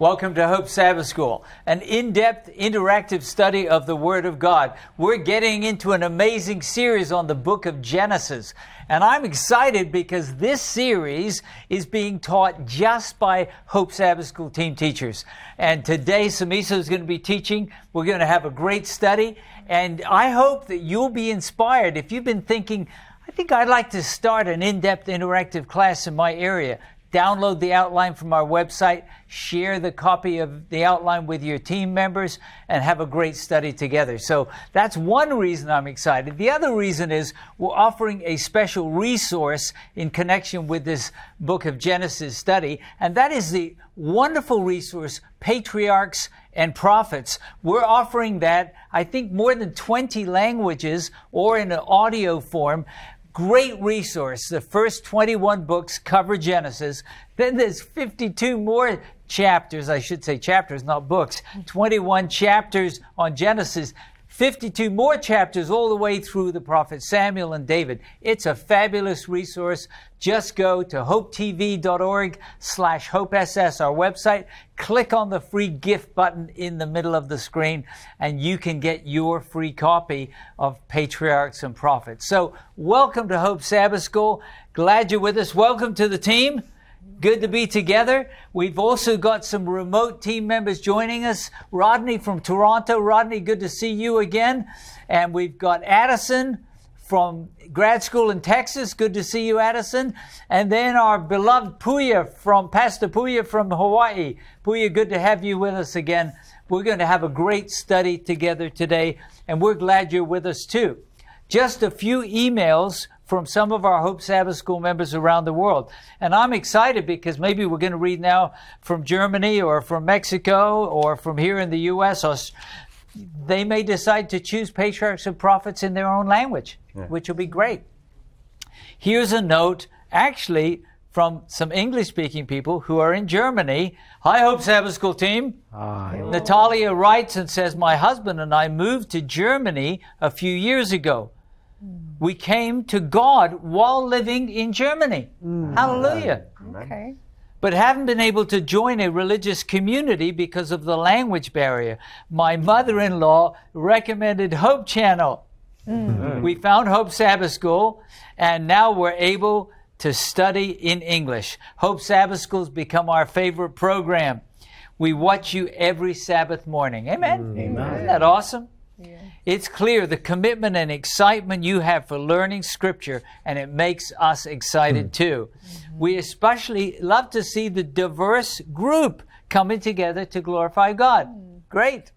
Welcome to Hope Sabbath School, an in depth, interactive study of the Word of God. We're getting into an amazing series on the book of Genesis. And I'm excited because this series is being taught just by Hope Sabbath School team teachers. And today, Samisa is going to be teaching. We're going to have a great study. And I hope that you'll be inspired. If you've been thinking, I think I'd like to start an in depth interactive class in my area download the outline from our website, share the copy of the outline with your team members, and have a great study together. So that's one reason I'm excited. The other reason is we're offering a special resource in connection with this book of Genesis study, and that is the wonderful resource, Patriarchs and Prophets. We're offering that, I think, more than 20 languages or in an audio form great resource. The first 21 books cover Genesis. Then there's 52 more chapters, I should say chapters, not books. 21 chapters on Genesis. 52 more chapters all the way through the prophet Samuel and David. It's a fabulous resource. Just go to hopetv.org slash hopess, our website. Click on the free gift button in the middle of the screen and you can get your free copy of Patriarchs and Prophets. So welcome to Hope Sabbath School. Glad you're with us. Welcome to the team. Good to be together. We've also got some remote team members joining us. Rodney from Toronto. Rodney, good to see you again. And we've got Addison from grad school in Texas. Good to see you, Addison. And then our beloved Puya from Pastor Puya from Hawaii. Puya, good to have you with us again. We're going to have a great study together today, and we're glad you're with us too. Just a few emails from some of our Hope Sabbath School members around the world. And I'm excited because maybe we're going to read now from Germany or from Mexico or from here in the U.S. They may decide to choose patriarchs and prophets in their own language, yeah. which will be great. Here's a note, actually, from some English speaking people who are in Germany. Hi, Hope Sabbath School team. Hi. Natalia writes and says, My husband and I moved to Germany a few years ago. We came to God while living in Germany. Mm. Hallelujah. Okay. But haven't been able to join a religious community because of the language barrier. My mother in law recommended Hope Channel. Mm. We found Hope Sabbath School, and now we're able to study in English. Hope Sabbath School's become our favorite program. We watch you every Sabbath morning. Amen. Amen. Isn't that awesome? It's clear the commitment and excitement you have for learning Scripture, and it makes us excited mm. too. Mm-hmm. We especially love to see the diverse group coming together to glorify God. Mm. Great.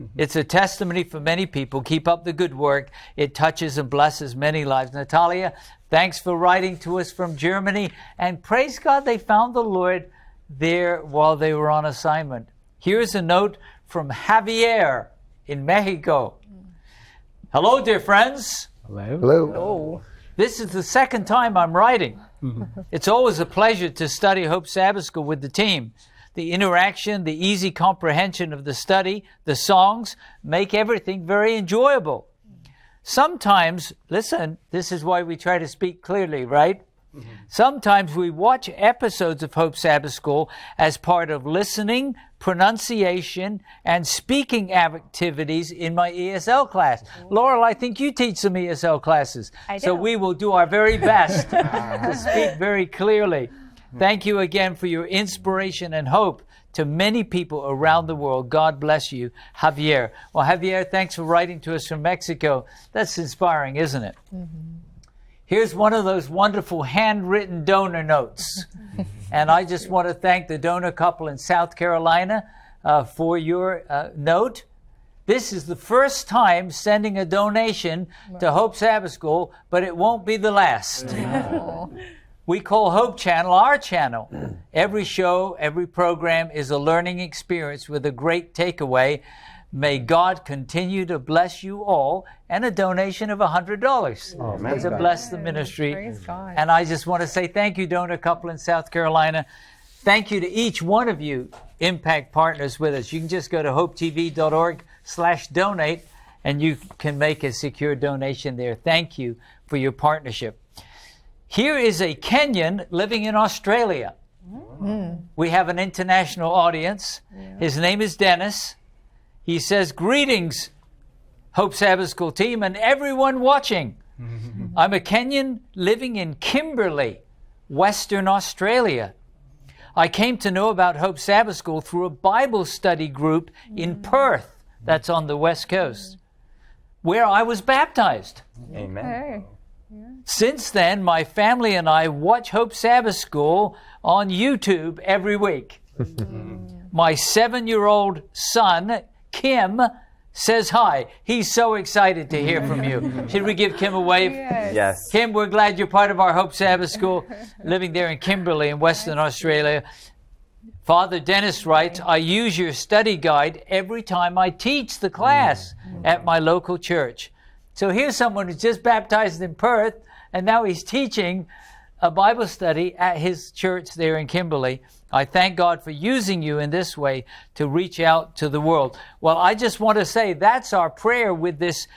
Mm-hmm. It's a testimony for many people. Keep up the good work. It touches and blesses many lives. Natalia, thanks for writing to us from Germany. And praise God, they found the Lord there while they were on assignment. Here's a note from Javier in Mexico. Hello, dear friends. Hello. Hello. Hello. This is the second time I'm writing. Mm-hmm. It's always a pleasure to study Hope Sabbath School with the team. The interaction, the easy comprehension of the study, the songs make everything very enjoyable. Sometimes, listen, this is why we try to speak clearly, right? Mm-hmm. Sometimes we watch episodes of Hope Sabbath School as part of listening, pronunciation, and speaking activities in my ESL class. Mm-hmm. Laurel, I think you teach some ESL classes. I do. So we will do our very best to speak very clearly. Thank you again for your inspiration and hope to many people around the world. God bless you, Javier. Well, Javier, thanks for writing to us from Mexico. That's inspiring, isn't it? Mm-hmm. Here's one of those wonderful handwritten donor notes. and I just want to thank the donor couple in South Carolina uh, for your uh, note. This is the first time sending a donation to Hope Sabbath School, but it won't be the last. we call Hope Channel our channel. Every show, every program is a learning experience with a great takeaway May God continue to bless you all and a donation of $100 oh, to bless the ministry. And I just want to say thank you, donor couple in South Carolina. Thank you to each one of you impact partners with us. You can just go to hopetv.org slash donate and you can make a secure donation there. Thank you for your partnership. Here is a Kenyan living in Australia. Mm. We have an international audience. His name is Dennis. He says, Greetings, Hope Sabbath School team, and everyone watching. I'm a Kenyan living in Kimberley, Western Australia. I came to know about Hope Sabbath School through a Bible study group in mm. Perth, that's on the West Coast, where I was baptized. Amen. Hey. Since then, my family and I watch Hope Sabbath School on YouTube every week. my seven year old son, Kim, says hi. He's so excited to hear from you. Should we give Kim a wave? Yes. Yes. Kim, we're glad you're part of our Hope Sabbath School, living there in Kimberley in Western Australia. Father Dennis writes, I use your study guide every time I teach the class mm. at my local church. So here's someone who's just baptized in Perth, and now he's teaching a Bible study at his church there in Kimberley. I thank God for using you in this way to reach out to the world. Well, I just want to say that's our prayer with this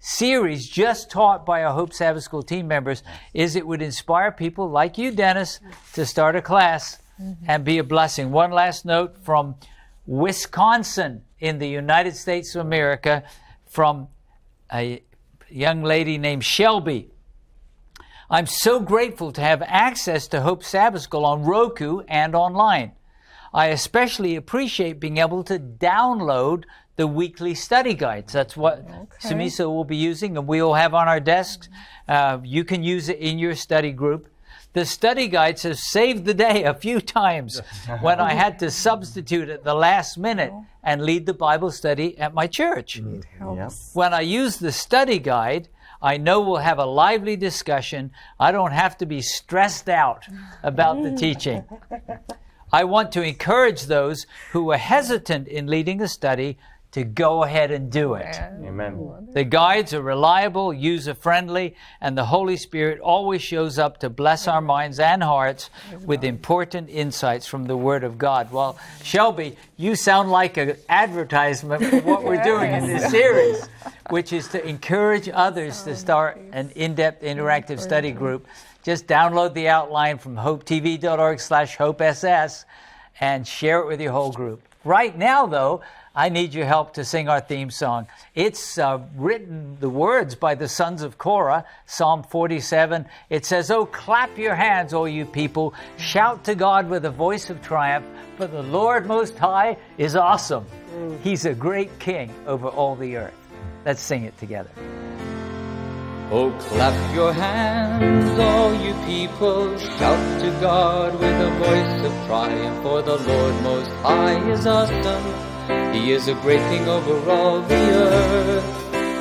series just taught by our Hope Sabbath School team members is it would inspire people like you, Dennis, to start a class mm-hmm. and be a blessing. One last note from Wisconsin in the United States of America from a young lady named Shelby. I'm so grateful to have access to Hope Sabbath School on Roku and online. I especially appreciate being able to download the weekly study guides. That's what Samisa will be using, and we will have on our desks. Uh, you can use it in your study group. The study guides have saved the day a few times when I had to substitute at the last minute and lead the Bible study at my church. Yep. When I use the study guide, I know we'll have a lively discussion. I don't have to be stressed out about the mm. teaching. I want to encourage those who are hesitant in leading a study to go ahead and do it. Amen. The guides are reliable, user friendly, and the Holy Spirit always shows up to bless our minds and hearts with important insights from the Word of God. Well, Shelby, you sound like an advertisement for what we're doing in this series, which is to encourage others to start an in-depth interactive study group. Just download the outline from hopetv.org slash hopess and share it with your whole group. Right now, though, I need your help to sing our theme song. It's uh, written, the words by the sons of Korah, Psalm 47. It says, Oh, clap your hands, all you people. Shout to God with a voice of triumph, for the Lord Most High is awesome. He's a great king over all the earth. Let's sing it together. Oh, clap your hands, all you people. Shout to God with a voice of triumph, for the Lord Most High is awesome. He is a great king over all the earth.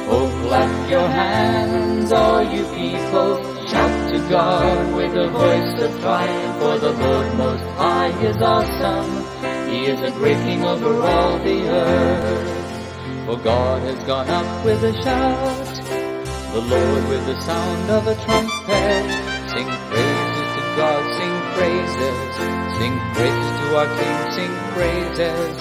Oh, clap your hands, all you people. Shout to God with a voice of triumph, for the Lord Most High is awesome. He is a great king over all the earth. For God has gone up with a shout the Lord with the sound of a trumpet. Sing praises to God, sing praises. Sing praises to our King, sing praises.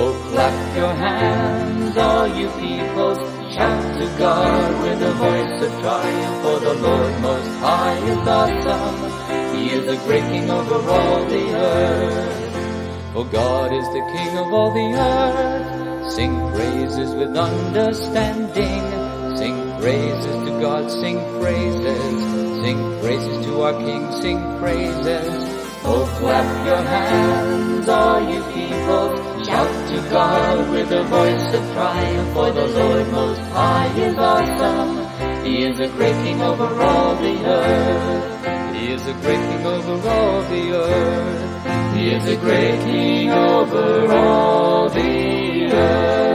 Oh, clap your hands, all you people. Shout to God with a voice of triumph, for the Lord Most High is awesome. He is the great King over all the earth. For God is the King of all the earth. Sing praises with understanding. Praises to God, sing praises. Sing praises to our King, sing praises. Oh, clap your hands, all you people. Shout to God with a voice of triumph, for the Lord Most High is awesome. He is a great King over all the earth. He is a great King over all the earth. He is a great King over all the earth.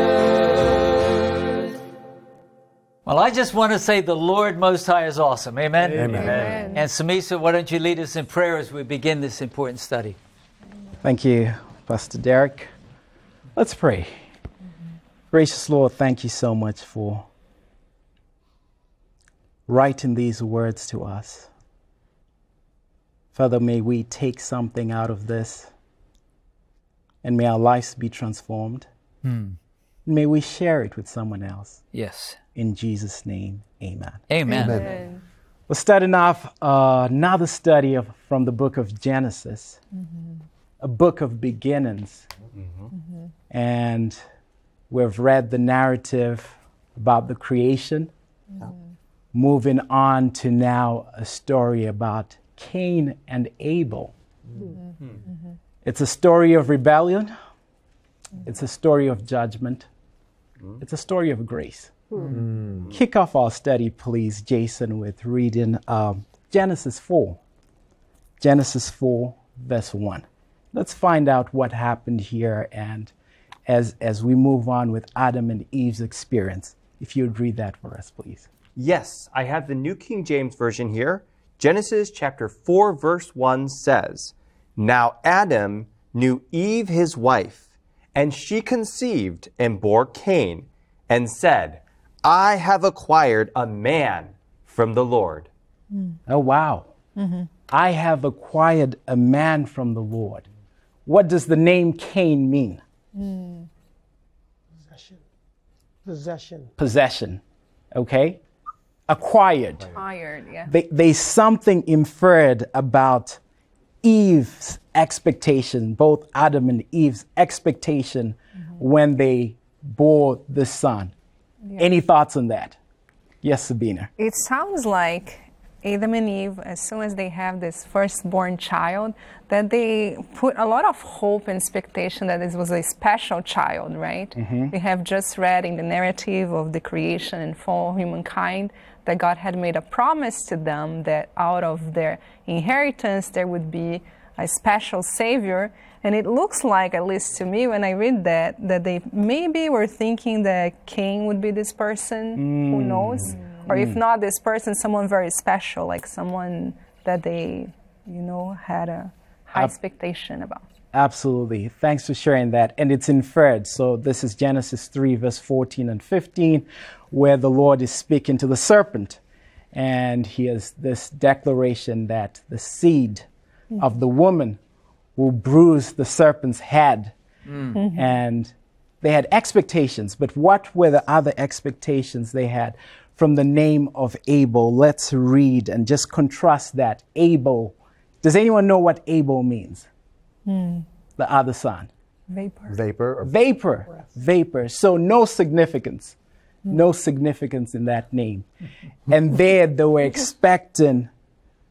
Well, I just want to say the Lord Most High is awesome. Amen. Amen. And Samisa, why don't you lead us in prayer as we begin this important study? Thank you, Pastor Derek. Let's pray. Gracious Lord, thank you so much for writing these words to us. Father, may we take something out of this and may our lives be transformed. Hmm. May we share it with someone else. Yes. In Jesus' name, amen. Amen. Amen. We're starting off uh, another study of, from the book of Genesis, mm-hmm. a book of beginnings. Mm-hmm. And we've read the narrative about the creation, mm-hmm. moving on to now a story about Cain and Abel. It's a story of rebellion, it's a story of judgment, it's a story of grace. Kick off our study, please, Jason, with reading um, Genesis 4. Genesis 4, verse 1. Let's find out what happened here and as, as we move on with Adam and Eve's experience. If you'd read that for us, please. Yes, I have the New King James Version here. Genesis chapter 4, verse 1 says, Now Adam knew Eve his wife, and she conceived and bore Cain, and said, I have acquired a man from the Lord. Oh, wow. I have acquired a man from the Lord. What does the name Cain mean? Possession. Possession. Possession. Okay? Acquired. Acquired, yeah. They, there's something inferred about Eve's expectation, both Adam and Eve's expectation when they bore the son. Any thoughts on that? Yes, Sabina. It sounds like Adam and Eve, as soon as they have this firstborn child, that they put a lot of hope and expectation that this was a special child, right? Mm-hmm. We have just read in the narrative of the creation and fall of humankind that God had made a promise to them that out of their inheritance there would be a special savior. And it looks like, at least to me, when I read that, that they maybe were thinking that Cain would be this person. Who hmm. knows? Or if hmm. not this person, someone very special, like someone that they, you know, had a high expectation about. Absolutely. Thanks for sharing that. And it's inferred. So this is Genesis 3, verse 14 and 15, where the Lord is speaking to the serpent. And he has this declaration that the seed of the woman will bruise the serpent's head. Mm. Mm-hmm. And they had expectations, but what were the other expectations they had from the name of Abel? Let's read and just contrast that. Abel. Does anyone know what Abel means? Hmm. The other son. Vapor. Vapor or Vapor. Vapor. So no significance. Hmm. No significance in that name. And there they were expecting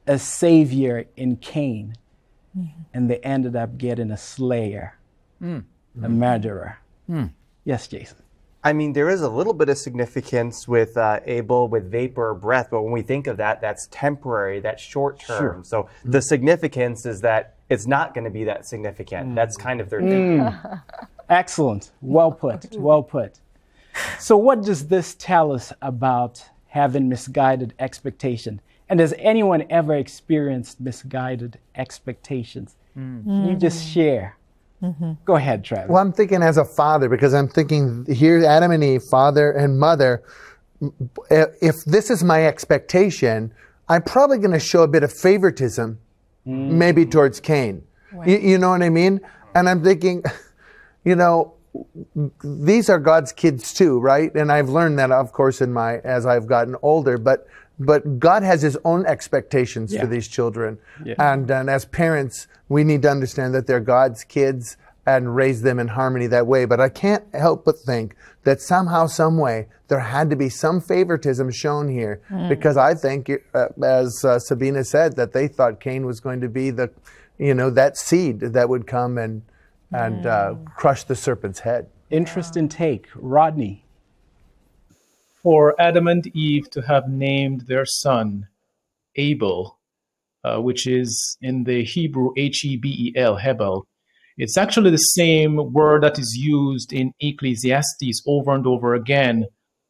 a savior in Cain. Mm-hmm. And they ended up getting a slayer, mm. a murderer. Mm. Yes, Jason. I mean, there is a little bit of significance with uh, Abel, with vapor or breath, but when we think of that, that's temporary, that's short term. Sure. So the mm. significance is that it's not going to be that significant. That's kind of their thinking. Excellent. Well put. Well put. So, what does this tell us about having misguided expectation? And has anyone ever experienced misguided expectations? Can you just mm. share? Mm-hmm. Go ahead, Travis. Well, I'm thinking as a father because I'm thinking here, Adam and Eve, father and mother. Eh, if this is my expectation, I'm probably going to show a bit of favoritism, mm. maybe towards Cain. You, you know what I mean? And I'm thinking, you know, these are God's kids too, right? And I've learned that, of course, in my as I've gotten older. But but God has His own expectations Yeah. for these children, Yeah. and and as parents, we need to understand that they're God's kids and raise them in harmony that way. But I can't help but think that somehow, some way, there had to be some favoritism shown here, because I think, uh, as uh, Sabina said, that they thought Cain was going to be the, you know, that seed that would come and and uh, crush the serpent's head. Interesting take. Rodney. For Adam and Eve to have named their son Abel, uh, which is in the Hebrew H E B E L, Hebel. It's actually the same word that is used in Ecclesiastes over and over again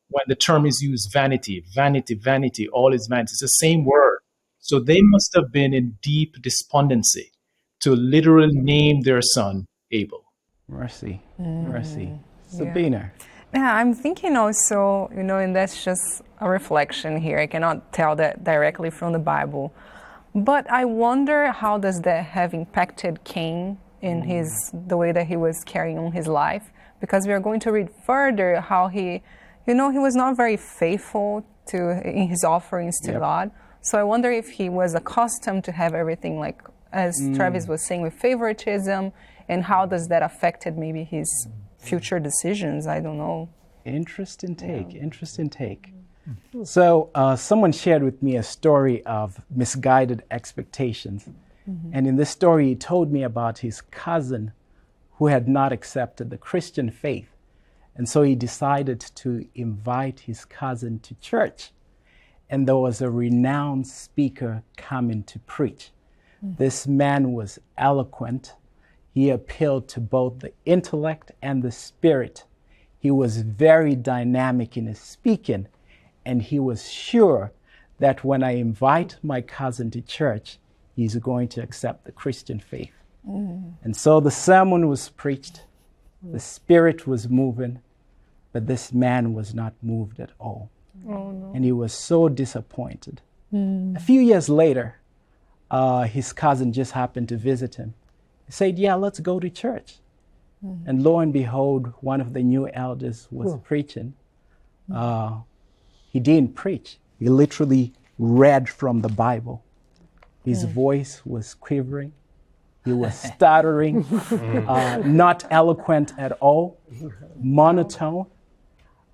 when the term is used vanity, vanity, vanity, all is vanity. It's the same word. So they must have been in deep despondency to literally name their son Abel. Mercy. Mercy. Sabina. Yeah, I'm thinking also, you know, and that's just a reflection here. I cannot tell that directly from the Bible. But I wonder how does that have impacted Cain in mm. his the way that he was carrying on his life? Because we are going to read further how he, you know, he was not very faithful to in his offerings to Yep. God. So I wonder if he was accustomed to have everything like, as Travis mm. was saying, with favoritism, and how does that affected maybe his mm. Future decisions? I don't know. Interest Interesting take. interest Interesting take. So, uh, someone shared with me a story of misguided expectations. And in this story, he told me about his cousin who had not accepted the Christian faith. And so he decided to invite his cousin to church. And there was a renowned speaker coming to preach. This man was eloquent. He appealed to both the intellect and the spirit. He was very dynamic in his speaking, and he was sure that when I invite my cousin to church, he's going to accept the Christian faith. And so the sermon was preached, the spirit was moving, but this man was not moved at all. And he was so disappointed. A few years later, uh, his cousin just happened to visit him. Said, Yeah, let's go to church. And lo and behold, one of the new elders was preaching. Uh, he didn't preach, he literally read from the Bible. His voice was quivering, he was stuttering, uh, not eloquent at all, monotone.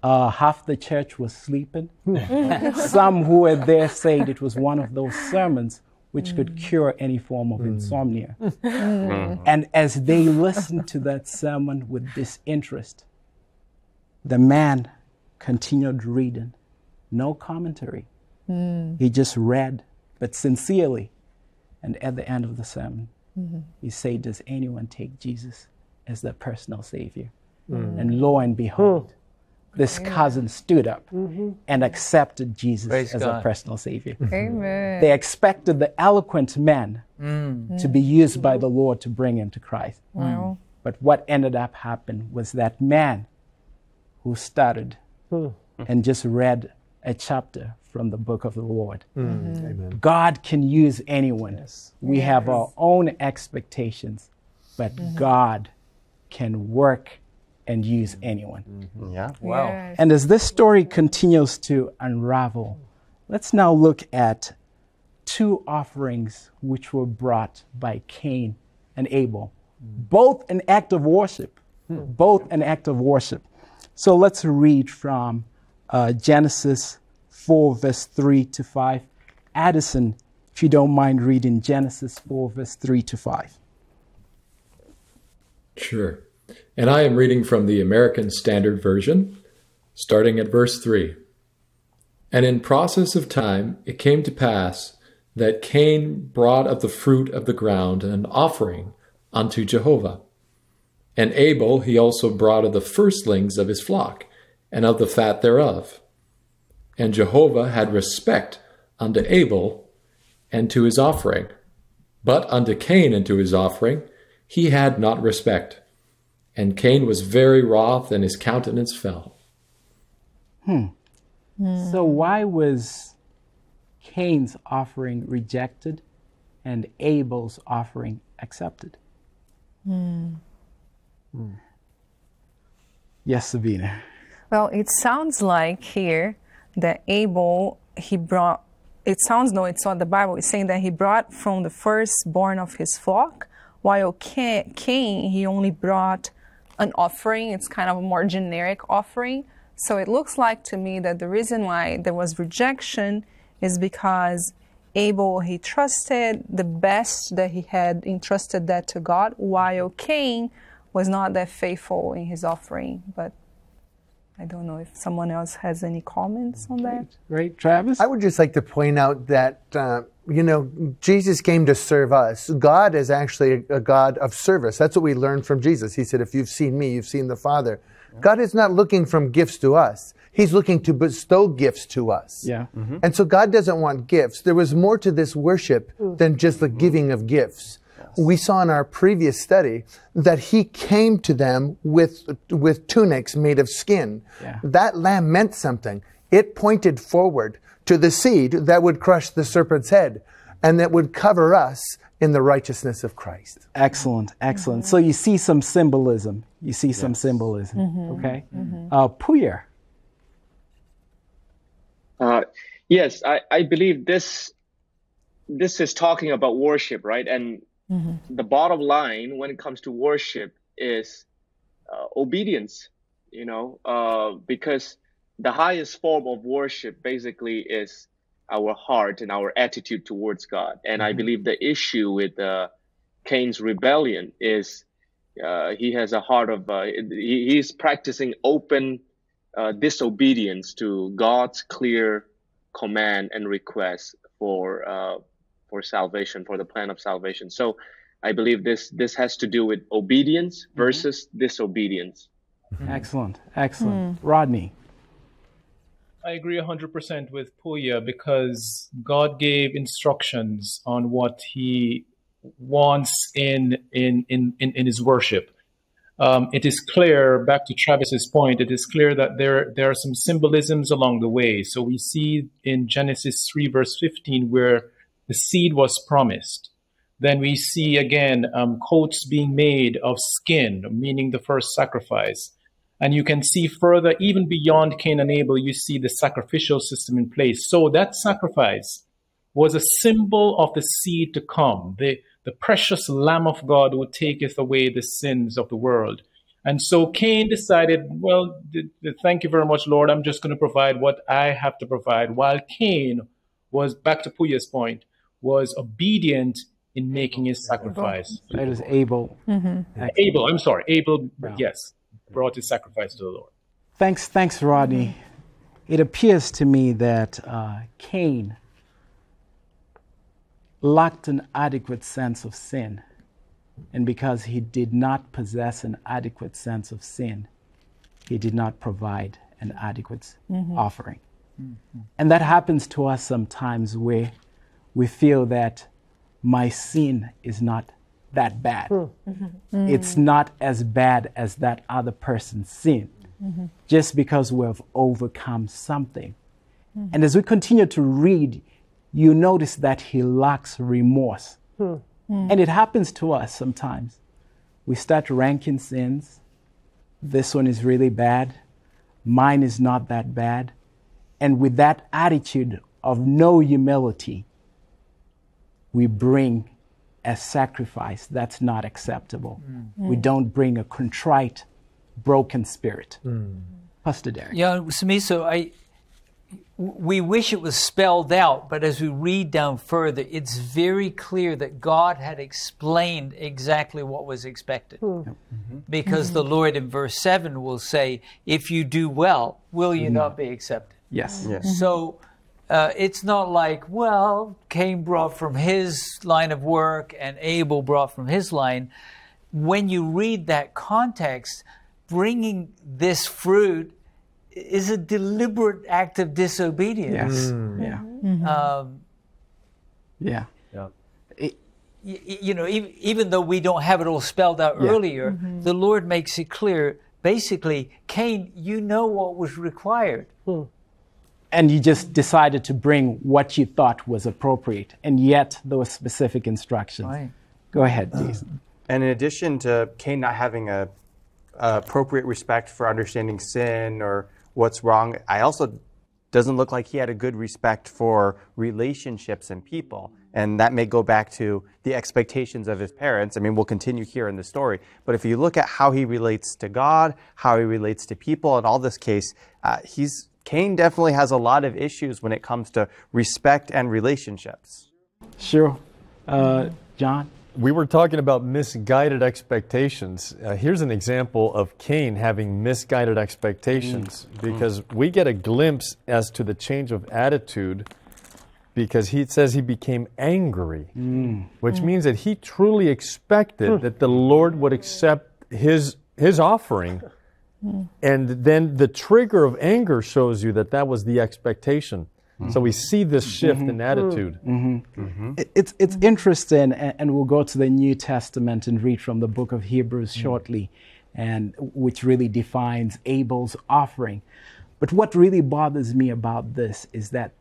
Uh, half the church was sleeping. Some who were there said it was one of those sermons which could mm. cure any form of mm. insomnia. Mm. And as they listened to that sermon with disinterest, the man continued reading, no commentary. He just read, but sincerely. And at the end of the sermon, mm-hmm. he said, Does anyone take Jesus as their personal Savior? And lo and behold, this cousin stood up mm-hmm. and accepted Jesus Praise as a personal Savior. Amen. They expected the eloquent man mm. to be used by the Lord to bring him to Christ. Wow. Mm. But what ended up happening was that man who stuttered hmm. and just read a chapter from the book of the Lord. Mm. God can use anyone. We have our own expectations, but mm-hmm. God can work and use mm-hmm. anyone. Mm-hmm. Yeah. Wow. Yes. And as this story continues to unravel, let's now look at two offerings which were brought by Cain and Abel. Mm. Both an act of worship. Hmm. Both an act of worship. So let's read from uh, Genesis 4, verse 3 to 5. Addison, if you don't mind reading Genesis 4, verse 3 to 5. Sure. And I am reading from the American Standard Version, starting at verse 3. And in process of time it came to pass that Cain brought of the fruit of the ground an offering unto Jehovah. And Abel he also brought of the firstlings of his flock, and of the fat thereof. And Jehovah had respect unto Abel and to his offering. But unto Cain and to his offering he had not respect. And Cain was very wroth, and his countenance fell. Hmm. hmm. So, why was Cain's offering rejected and Abel's offering accepted? Hmm. Hmm. Yes, Sabina. Well, it sounds like here that Abel he brought. It sounds no, it's not the Bible. It's saying that he brought from the firstborn of his flock, while Cain he only brought an offering. It's kind of a more generic offering. So it looks like to me that the reason why there was rejection is because Abel he trusted the best that he had entrusted that to God, while Cain was not that faithful in his offering. But I don't know if someone else has any comments on that. Right, Travis? I would just like to point out that, uh, you know, Jesus came to serve us. God is actually a, a God of service. That's what we learned from Jesus. He said, If you've seen me, you've seen the Father. God is not looking from gifts to us, He's looking to bestow gifts to us. yeah. And so God doesn't want gifts. There was more to this worship than just the giving of gifts. We saw in our previous study that he came to them with, with tunics made of skin. Yeah. That lamb meant something. It pointed forward to the seed that would crush the serpent's head and that would cover us in the righteousness of Christ. Excellent, excellent. So, you see some symbolism. You see some symbolism. Okay? Uh, Puya. Uh, yes, I, I believe this this is talking about worship, right? And the bottom line when it comes to worship is uh, obedience, you know, uh, because the highest form of worship basically is our heart and our attitude towards God. And I believe the issue with uh, Cain's rebellion is uh, he has a heart of uh, he, he's practicing open uh, disobedience to God's clear command and request for uh, for salvation for the plan of salvation. So I believe this this has to do with obedience mm-hmm. versus disobedience. Mm-hmm. Excellent, excellent. Mm. Rodney. I agree 100% with Puya because God gave instructions on what he wants in, in, in, in, in his worship. Um, it is clear, back to Travis's point, it is clear that there, there are some symbolisms along the way. So we see in Genesis 3, verse 15, where the seed was promised. Then we see again um, coats being made of skin, meaning the first sacrifice. And you can see further, even beyond Cain and Abel, you see the sacrificial system in place. So that sacrifice was a symbol of the seed to come, the, the precious Lamb of God who taketh away the sins of the world. And so Cain decided, well, th- th- thank you very much, Lord. I'm just going to provide what I have to provide. While Cain was, back to Puya's point, was obedient in making his sacrifice. That is Abel. Mm-hmm. Uh, Abel, I'm sorry, Abel, yes, brought his sacrifice to the Lord. Thanks, thanks, Rodney. Mm-hmm. It appears to me that uh, Cain lacked an adequate sense of sin. And because he did not possess an adequate sense of sin, he did not provide an adequate mm-hmm. offering. And that happens to us sometimes where we feel that my sin is not that bad. Hmm. Mm-hmm. It's not as bad as that other person's sin, mm-hmm. just because we have overcome something. Mm-hmm. And as we continue to read, you notice that he lacks remorse. Hmm. Mm. And it happens to us sometimes. We start ranking sins. This one is really bad. Mine is not that bad. And with that attitude of no humility, we bring a sacrifice that's not acceptable. Mm. We don't bring a contrite, broken spirit. Mm. Pastor Derek. Yeah, Samisa, I we wish it was spelled out, but as we read down further, it's very clear that God had explained exactly what was expected. Mm-hmm. Mm-hmm. Because the Lord in verse 7 will say, If you do well, will you mm. not be accepted? Yes. Yes. So uh, it's not like, well, Cain brought from his line of work and Abel brought from his line. When you read that context, bringing this fruit is a deliberate act of disobedience. Yes. Mm, yeah. Mm-hmm. Um, mm-hmm. Yeah. y- y- you know, even, even though we don't have it all spelled out Yeah. earlier, mm-hmm. the Lord makes it clear. Basically, Cain, you know what was required. Hmm. And you just decided to bring what you thought was appropriate, and yet there were specific instructions. Right. Go ahead, Jason. And in addition to Cain not having a, a appropriate respect for understanding sin or what's wrong, I also doesn't look like he had a good respect for relationships and people. And that may go back to the expectations of his parents. I mean, we'll continue here in the story. But if you look at how he relates to God, how he relates to people, in all this case, uh, he's Cain definitely has a lot of issues when it comes to respect and relationships. Sure. Uh, John? We were talking about misguided expectations. Uh, here's an example of Cain having misguided expectations mm. Mm. because we get a glimpse as to the change of attitude because he says he became angry, mm. which means that he truly expected hmm. that the Lord would accept his, his offering. And then the trigger of anger shows you that that was the expectation. So we see this shift in mm-hmm. attitude. Mm-hmm. Mm-hmm. It- It's, it's interesting, and, and we'll go to the New Testament and read from the book of Hebrews mm. shortly, and which really defines Abel's offering. But what really bothers me about this is that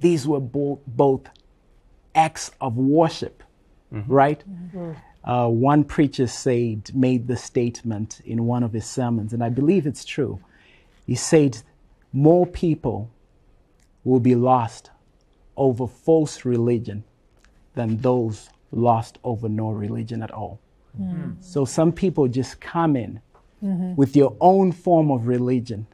these were both, both acts of worship, right? Uh, one preacher said, made the statement in one of his sermons, and I believe it's true. He said, More people will be lost over false religion than those lost over no religion at all. Hmm. So some people just come in mm-hmm. with your own form of religion,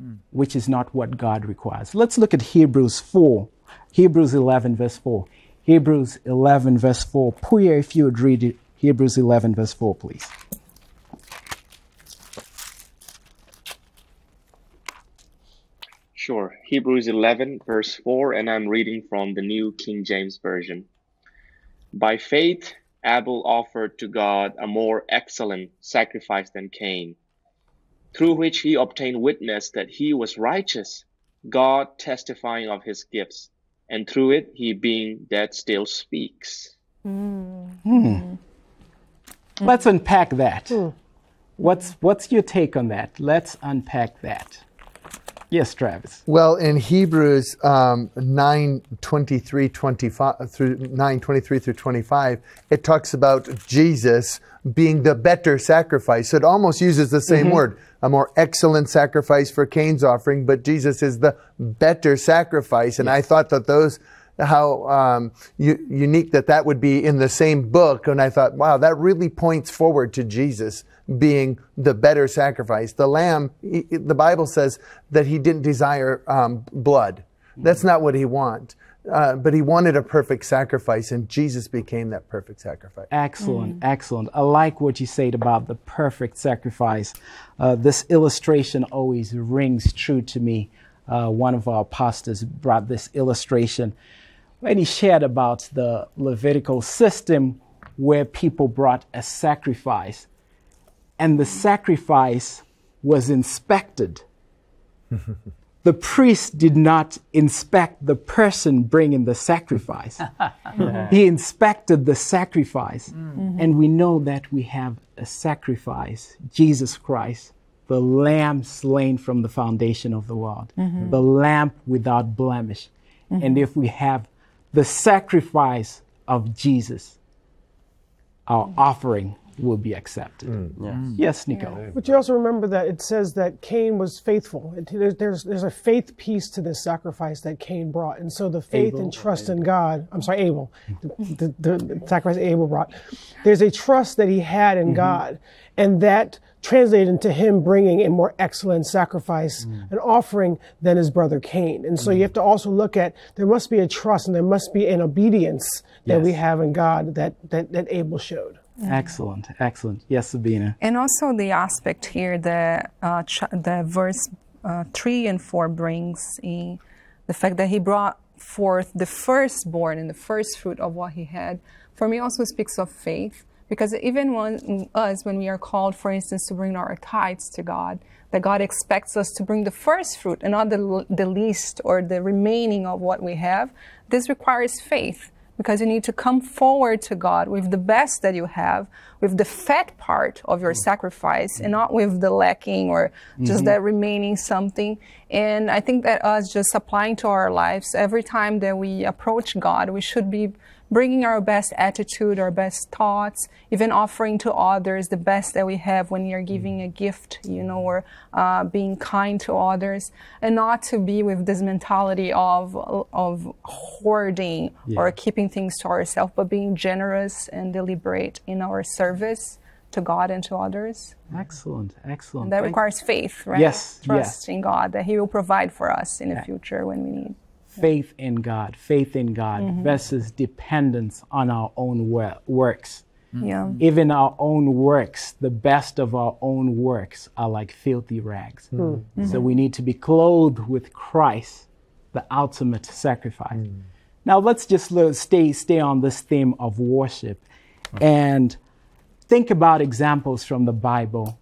hmm. which is not what God requires. Let's look at Hebrews 4, Hebrews 11, verse 4. Hebrews 11, verse 4. Puya, if you would read it, Hebrews 11, verse 4, please. Sure. Hebrews 11, verse 4, and I'm reading from the New King James Version. By faith, Abel offered to God a more excellent sacrifice than Cain, through which he obtained witness that he was righteous, God testifying of his gifts, and through it he being dead still speaks. Hmm. Hmm. Hmm. Let's unpack that. What's, what's your take on that? Let's unpack that. Yes, Travis. Well, in Hebrews um, 9 23 25 through 9 23 through 25, it talks about Jesus being the better sacrifice. So it almost uses the same word, a more excellent sacrifice for Cain's offering, but Jesus is the better sacrifice. And I thought that those, how um, u- unique that that would be in the same book. And I thought, wow, that really points forward to Jesus being the better sacrifice. The lamb, he- the Bible says that he didn't desire um, blood. That's not what he wanted. Uh, but he wanted a perfect sacrifice, and Jesus became that perfect sacrifice. Excellent, excellent. I like what you said about the perfect sacrifice. Uh, this illustration always rings true to me. Uh, one of our pastors brought this illustration when he shared about the Levitical system where people brought a sacrifice and the sacrifice was inspected. the priest did not inspect the person bringing the sacrifice. he inspected the sacrifice. Mm. Mm-hmm. And we know that we have a sacrifice, Jesus Christ, the lamb slain from the foundation of the world, mm-hmm. the lamb without blemish. Mm-hmm. And if we have the sacrifice of Jesus, our offering will be accepted. Mm. Mm. Yes, Nico. But you also remember that it says that Cain was faithful. It, there's, there's there's a faith piece to this sacrifice that Cain brought, and so the faith and trust in God. I'm sorry, Abel, the, the, the sacrifice Abel brought. There's a trust that he had in mm-hmm. God, and that translated into him bringing a more excellent sacrifice, mm. an offering than his brother Cain. And so you have to also look at there must be a trust and there must be an obedience that we have in God that that, that Abel showed. Excellent, excellent. Yes, Sabina. And also the aspect here that uh, ch- the verse uh, 3 and 4 brings in the fact that he brought forth the firstborn and the first fruit of what he had, for me also speaks of faith. Because even when us, when we are called, for instance, to bring our tithes to God, that God expects us to bring the first fruit and not the, the least or the remaining of what we have, this requires faith because you need to come forward to God with the best that you have, with the fat part of your mm. sacrifice, and mm. not with the lacking or just mm-hmm. that remaining something. And I think that us just applying to our lives, every time that we approach God, we should be bringing our best attitude, our best thoughts, even offering to others the best that we have when you're giving a gift, you know, or uh, being kind to others, and not to be with this mentality of of hoarding or keeping things to ourselves, but being generous and deliberate in our service to God and to others. Excellent, excellent. That Thank- requires faith, right? Yes, Trust yeah. in God that He will provide for us in the future when we need. Faith in God, faith in God mm-hmm. versus dependence on our own wo- works. Mm-hmm. Yeah. Even our own works, the best of our own works, are like filthy rags. Hmm. Mm-hmm. So we need to be clothed with Christ, the ultimate sacrifice. Hmm. Now let's just lo- stay stay on this theme of worship, and think about examples from the Bible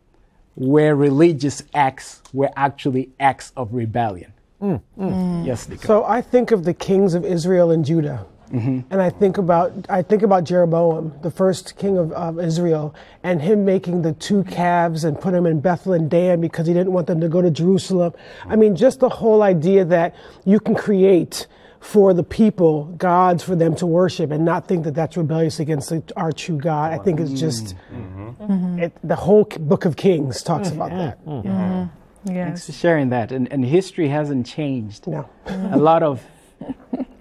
where religious acts were actually acts of rebellion. Mm, mm. Mm. Yes, Nico. So I think of the kings of Israel and Judah. Mm-hmm. And I think about I think about Jeroboam, the first king of, of Israel, and him making the two calves and put them in Bethel and Dan because he didn't want them to go to Jerusalem. I mean, just the whole idea that you can create for the people gods for them to worship and not think that that's rebellious against the, our true God. I think it's just mm-hmm. Mm-hmm. it, the whole book of Kings talks about that. Thanks for sharing that. And, and history hasn't changed. No. A lot of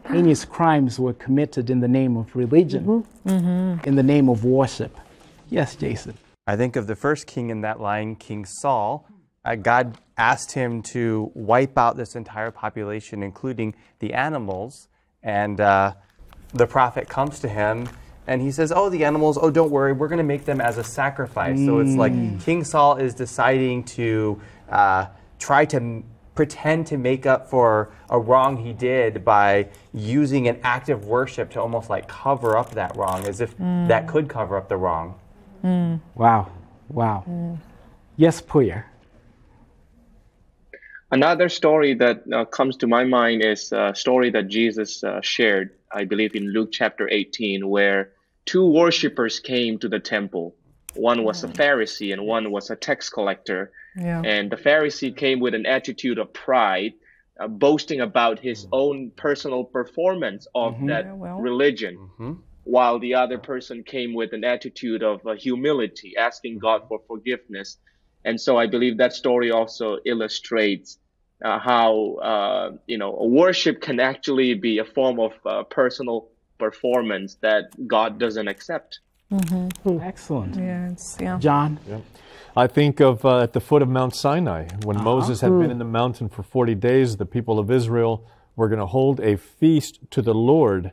heinous crimes were committed in the name of religion, in the name of worship. Yes, Jason. I think of the first king in that line, King Saul. Uh, God asked him to wipe out this entire population, including the animals. And uh, the prophet comes to him and he says, Oh, the animals, oh, don't worry, we're going to make them as a sacrifice. So it's like King Saul is deciding to uh, try to m- pretend to make up for a wrong he did by using an act of worship to almost like cover up that wrong, as if that could cover up the wrong. Wow. Wow. Yes, Puya. Another story that uh, comes to my mind is a story that Jesus uh, shared, I believe, in Luke chapter 18, where two worshippers came to the temple. One was a Pharisee and one was a tax collector. Yeah. And the Pharisee came with an attitude of pride, uh, boasting about his own personal performance of that Yeah, well. religion, while the other person came with an attitude of uh, humility, asking God for forgiveness. And so I believe that story also illustrates uh, how uh, you know worship can actually be a form of uh, personal performance that God doesn't accept. Excellent. Yeah, it's, yeah. John? I think of uh, at the foot of Mount Sinai, when uh-huh. Moses had been in the hmm. mountain for 40 days, the people of Israel were going to hold a feast to the Lord,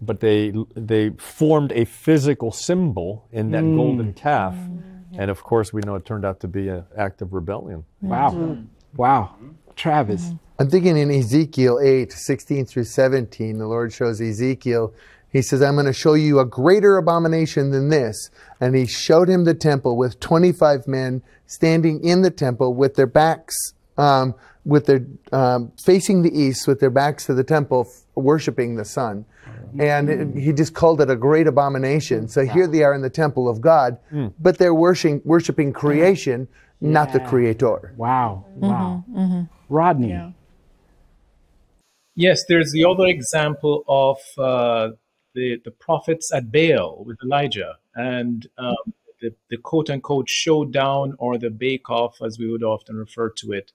but they, they formed a physical symbol in that hmm. golden calf. Hmm. And of course, we know it turned out to be an act of rebellion. Mm-hmm. Wow. Wow. Travis. Mm-hmm. I'm thinking in Ezekiel 8, 16 through 17, the Lord shows Ezekiel, he says, I'm going to show you a greater abomination than this. And he showed him the temple with 25 men standing in the temple with their backs, um, with their, um, facing the east with their backs to the temple, f- worshiping the sun. And it- he just called it a great abomination. So here they are in the temple of God, but they're worshiping, worshiping creation, not the creator. Wow. Wow. Rodney. Yes, there's the other example of uh, the the prophets at Baal with Elijah, and um, the the quote unquote showdown or the bake off, as we would often refer to it,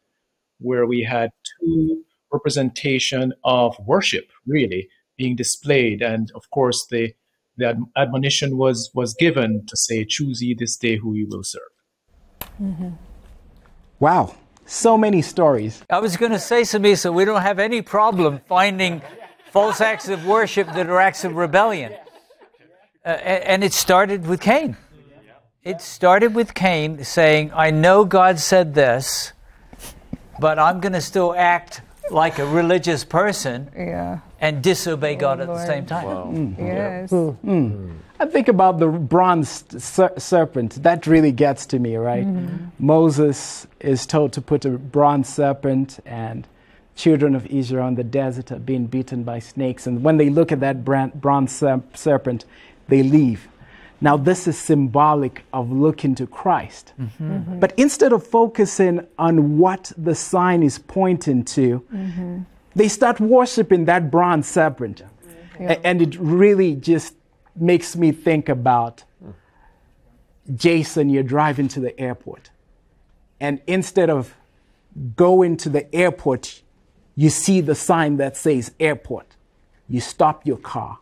where we had two representation of worship really being displayed, and of course the the admonition was was given to say, "Choose ye this day who you will serve." Wow. So many stories. I was going to say, Samisa, we don't have any problem finding false acts of worship that are acts of rebellion. Uh, and it started with Cain. It started with Cain saying, I know God said this, but I'm going to still act like a religious person Yeah. and disobey God at the same time. Mm-hmm. Yes. Hmm. Hmm. I think about the bronze ser- serpent. That really gets to me, right? Mm-hmm. Moses is told to put a bronze serpent, and children of Israel in the desert are being beaten by snakes. And when they look at that bronze serpent, they leave. Now, this is symbolic of looking to Christ. Mm-hmm. Mm-hmm. But instead of focusing on what the sign is pointing to, mm-hmm. they start worshiping that bronze serpent. A- And it really just makes me think about Jason, you're driving to the airport. And instead of going to the airport, you see the sign that says airport. You stop your car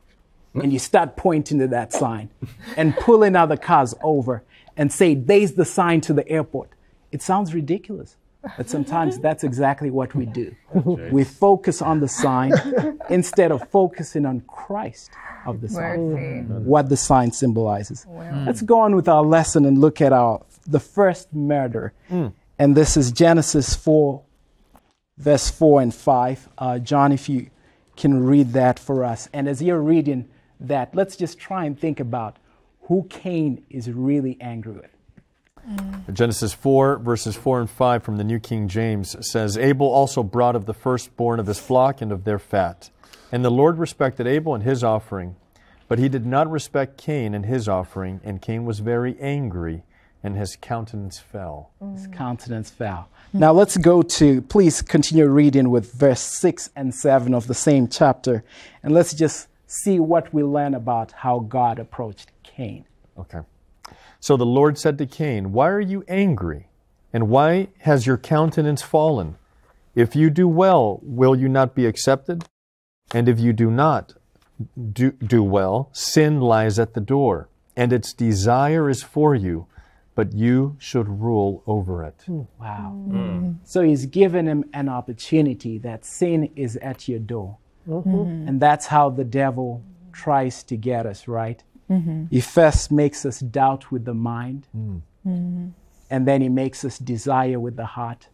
and you start pointing to that sign and pulling other cars over and say, There's the sign to the airport. It sounds ridiculous, but sometimes that's exactly what we do. We focus on the sign instead of focusing on Christ of the sign Mercy. what the sign symbolizes. Hmm. Let's go on with our lesson and look at our the first murder. Hmm. And this is Genesis 4, verse 4 and 5. Uh, John, if you can read that for us. And as you're reading that, let's just try and think about who Cain is really angry with. Genesis 4, verses 4 and 5 from the New King James says, Abel also brought of the firstborn of his flock and of their fat. And the Lord respected Abel and his offering, but he did not respect Cain and his offering, and Cain was very angry, and his countenance fell. His countenance fell. Hmm. Now let's go to, please continue reading with verse 6 and 7 of the same chapter, and let's just see what we learn about how God approached Cain. Okay. So the Lord said to Cain, Why are you angry? And why has your countenance fallen? If you do well, will you not be accepted? And if you do not do, do well, sin lies at the door, and its desire is for you, but you should rule over it. Hmm, wow. Hmm. Hmm. Mm. So he's given him an opportunity that sin is at your door. Mm-hmm. And that's how the devil tries to get us, right? Mm-hmm. He first makes us doubt with the mind, mm-hmm. and then he makes us desire with the heart,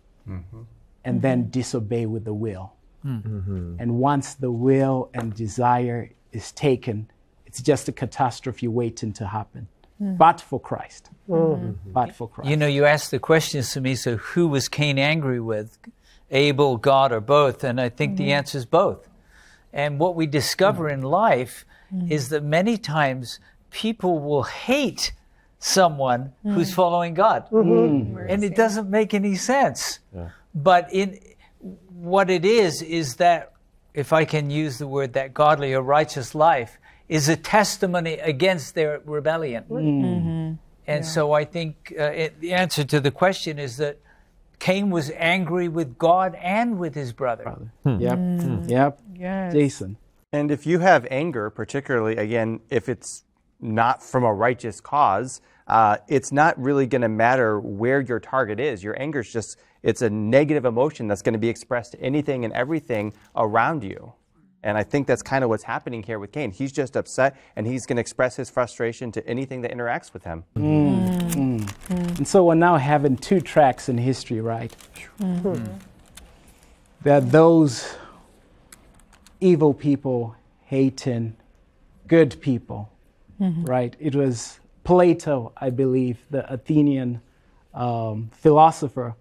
and then disobey with the will. And once the will and desire is taken, it's just a catastrophe waiting to happen. Mm. But for Christ. Mm. But mm-hmm. for Christ. You know, you asked the question, Samisa, who was Cain angry with? Abel, God, or both? And I think the mm. answer is both. And what we discover in life is that many times people will hate someone who's following God. Mm-hmm. Mm-hmm. And it doesn't make any sense. But in what it is, is that, if I can use the word, that godly or righteous life is a testimony against their rebellion. Mm. Mm-hmm. And so I think uh, it, the answer to the question is that Cain was angry with God and with his brother. Hmm. Yep. Mm. Mm. Yep. Yes. Jason. And if you have anger, particularly, again, if it's not from a righteous cause, uh, it's not really going to matter where your target is. Your anger is just, it's a negative emotion that's going to be expressed to anything and everything around you. And I think that's kind of what's happening here with Cain. He's just upset and he's going to express his frustration to anything that interacts with him. Mm. Mm. And so we're now having two tracks in history, right? Mm-hmm. There are those evil people hating good people, mm-hmm. right? It was Plato, I believe, the Athenian um, philosopher,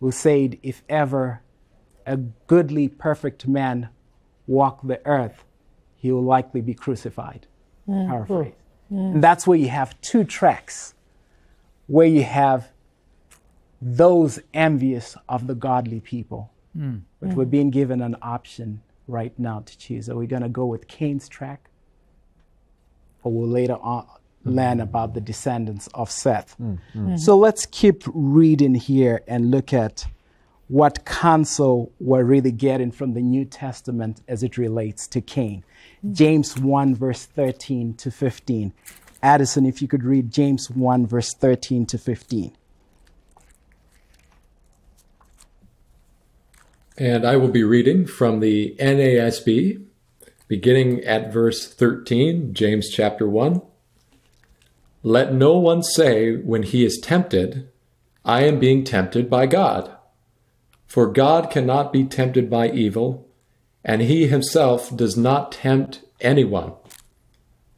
who said, if ever a goodly, perfect man walk the earth, he will likely be crucified. Paraphrase. And that's where you have two tracks where you have those envious of the godly people. Hmm. But we're being given an option right now to choose. Are we going to go with Cain's track? Or we'll later on learn hmm. about the descendants of Seth. Hmm, so let's keep reading here and look at what counsel we're really getting from the New Testament as it relates to Cain. James 1, verse 13 to 15. Addison, if you could read James 1, verse 13 to 15. And I will be reading from the NASB, beginning at verse 13, James chapter 1. Let no one say when he is tempted, I am being tempted by God. For God cannot be tempted by evil, and he himself does not tempt anyone.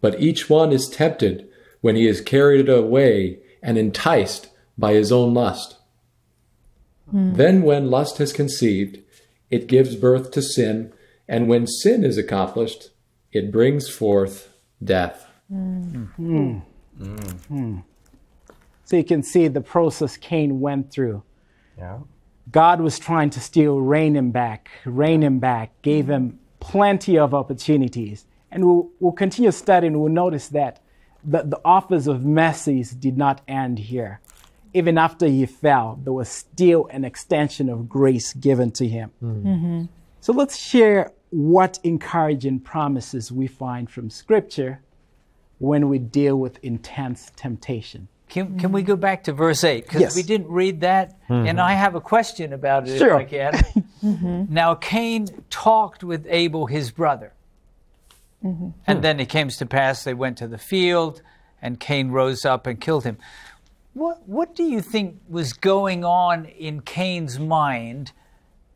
But each one is tempted when he is carried away and enticed by his own lust. Hmm. Then, when lust has conceived, it gives birth to sin, and when sin is accomplished, it brings forth death. Hmm. Hmm. So you can see the process Cain went through. Yeah. God was trying to still rein him back, rein him back, gave him plenty of opportunities. And we'll, we'll continue studying, we'll notice that the, the offers of mercies did not end here. Even after he fell, there was still an extension of grace given to him. Hmm. Mm-hmm. So let's share what encouraging promises we find from Scripture when we deal with intense temptation. Can, can we mm-hmm. go back to verse 8? Because Yes. we didn't read that, and mm-hmm. I have a question about it Sure. if I can. Mm-hmm. Now, Cain talked with Abel, his brother. And then it came to pass they went to the field, and Cain rose up and killed him. What, what do you think was going on in Cain's mind